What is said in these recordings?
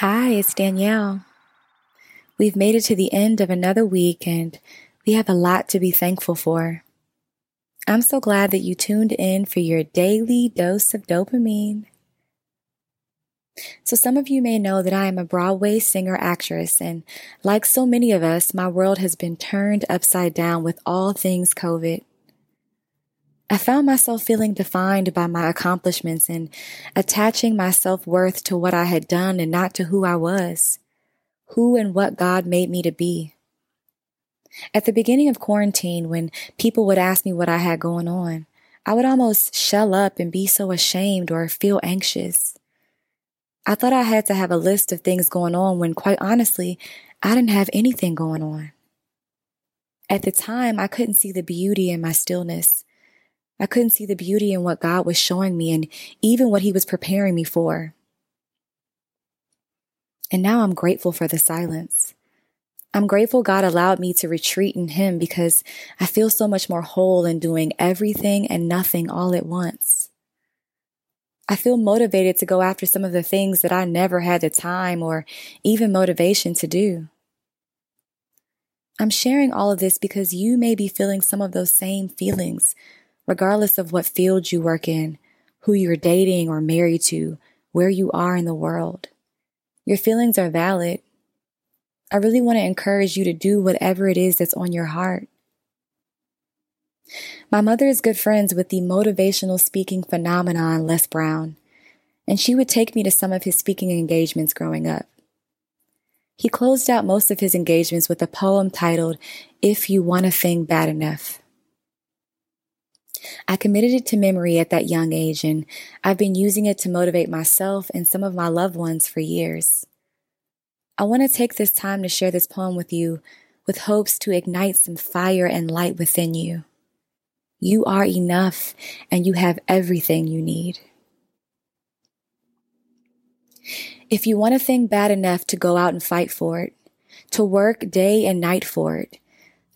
Hi, it's Danielle. We've made it to the end of another week and we have a lot to be thankful for. I'm so glad that you tuned in for your daily dose of dopamine. So, some of you may know that I am a Broadway singer actress, and like so many of us, my world has been turned upside down with all things COVID. I found myself feeling defined by my accomplishments and attaching my self worth to what I had done and not to who I was, who and what God made me to be. At the beginning of quarantine, when people would ask me what I had going on, I would almost shell up and be so ashamed or feel anxious. I thought I had to have a list of things going on when, quite honestly, I didn't have anything going on. At the time, I couldn't see the beauty in my stillness. I couldn't see the beauty in what God was showing me and even what He was preparing me for. And now I'm grateful for the silence. I'm grateful God allowed me to retreat in Him because I feel so much more whole in doing everything and nothing all at once. I feel motivated to go after some of the things that I never had the time or even motivation to do. I'm sharing all of this because you may be feeling some of those same feelings, regardless of what field you work in, who you're dating or married to, where you are in the world. Your feelings are valid. I really want to encourage you to do whatever it is that's on your heart. My mother is good friends with the motivational speaking phenomenon Les Brown, and she would take me to some of his speaking engagements growing up. He closed out most of his engagements with a poem titled, If You Want a Thing Bad Enough. I committed it to memory at that young age, and I've been using it to motivate myself and some of my loved ones for years. I want to take this time to share this poem with you with hopes to ignite some fire and light within you. You are enough and you have everything you need. If you want a thing bad enough to go out and fight for it, to work day and night for it,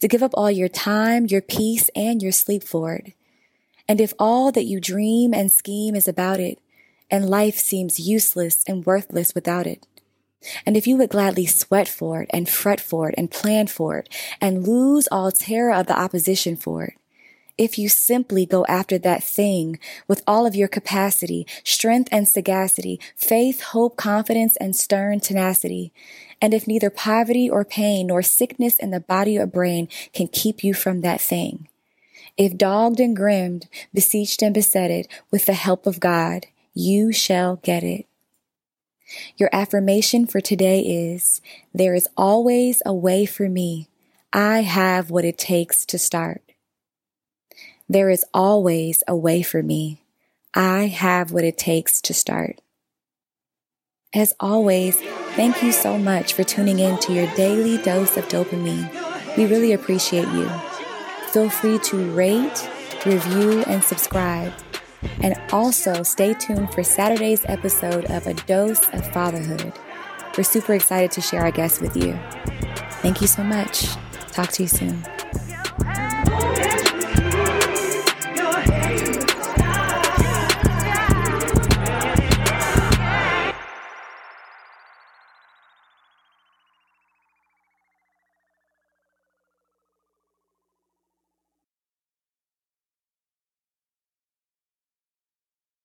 to give up all your time, your peace, and your sleep for it, and if all that you dream and scheme is about it, and life seems useless and worthless without it, and if you would gladly sweat for it and fret for it and plan for it and lose all terror of the opposition for it, if you simply go after that thing with all of your capacity, strength and sagacity, faith, hope, confidence, and stern tenacity, and if neither poverty or pain nor sickness in the body or brain can keep you from that thing, if dogged and grimmed, beseeched and besetted, with the help of God, you shall get it. Your affirmation for today is there is always a way for me. I have what it takes to start. There is always a way for me. I have what it takes to start. As always, thank you so much for tuning in to your daily dose of dopamine. We really appreciate you. Feel free to rate, review, and subscribe. And also stay tuned for Saturday's episode of A Dose of Fatherhood. We're super excited to share our guests with you. Thank you so much. Talk to you soon.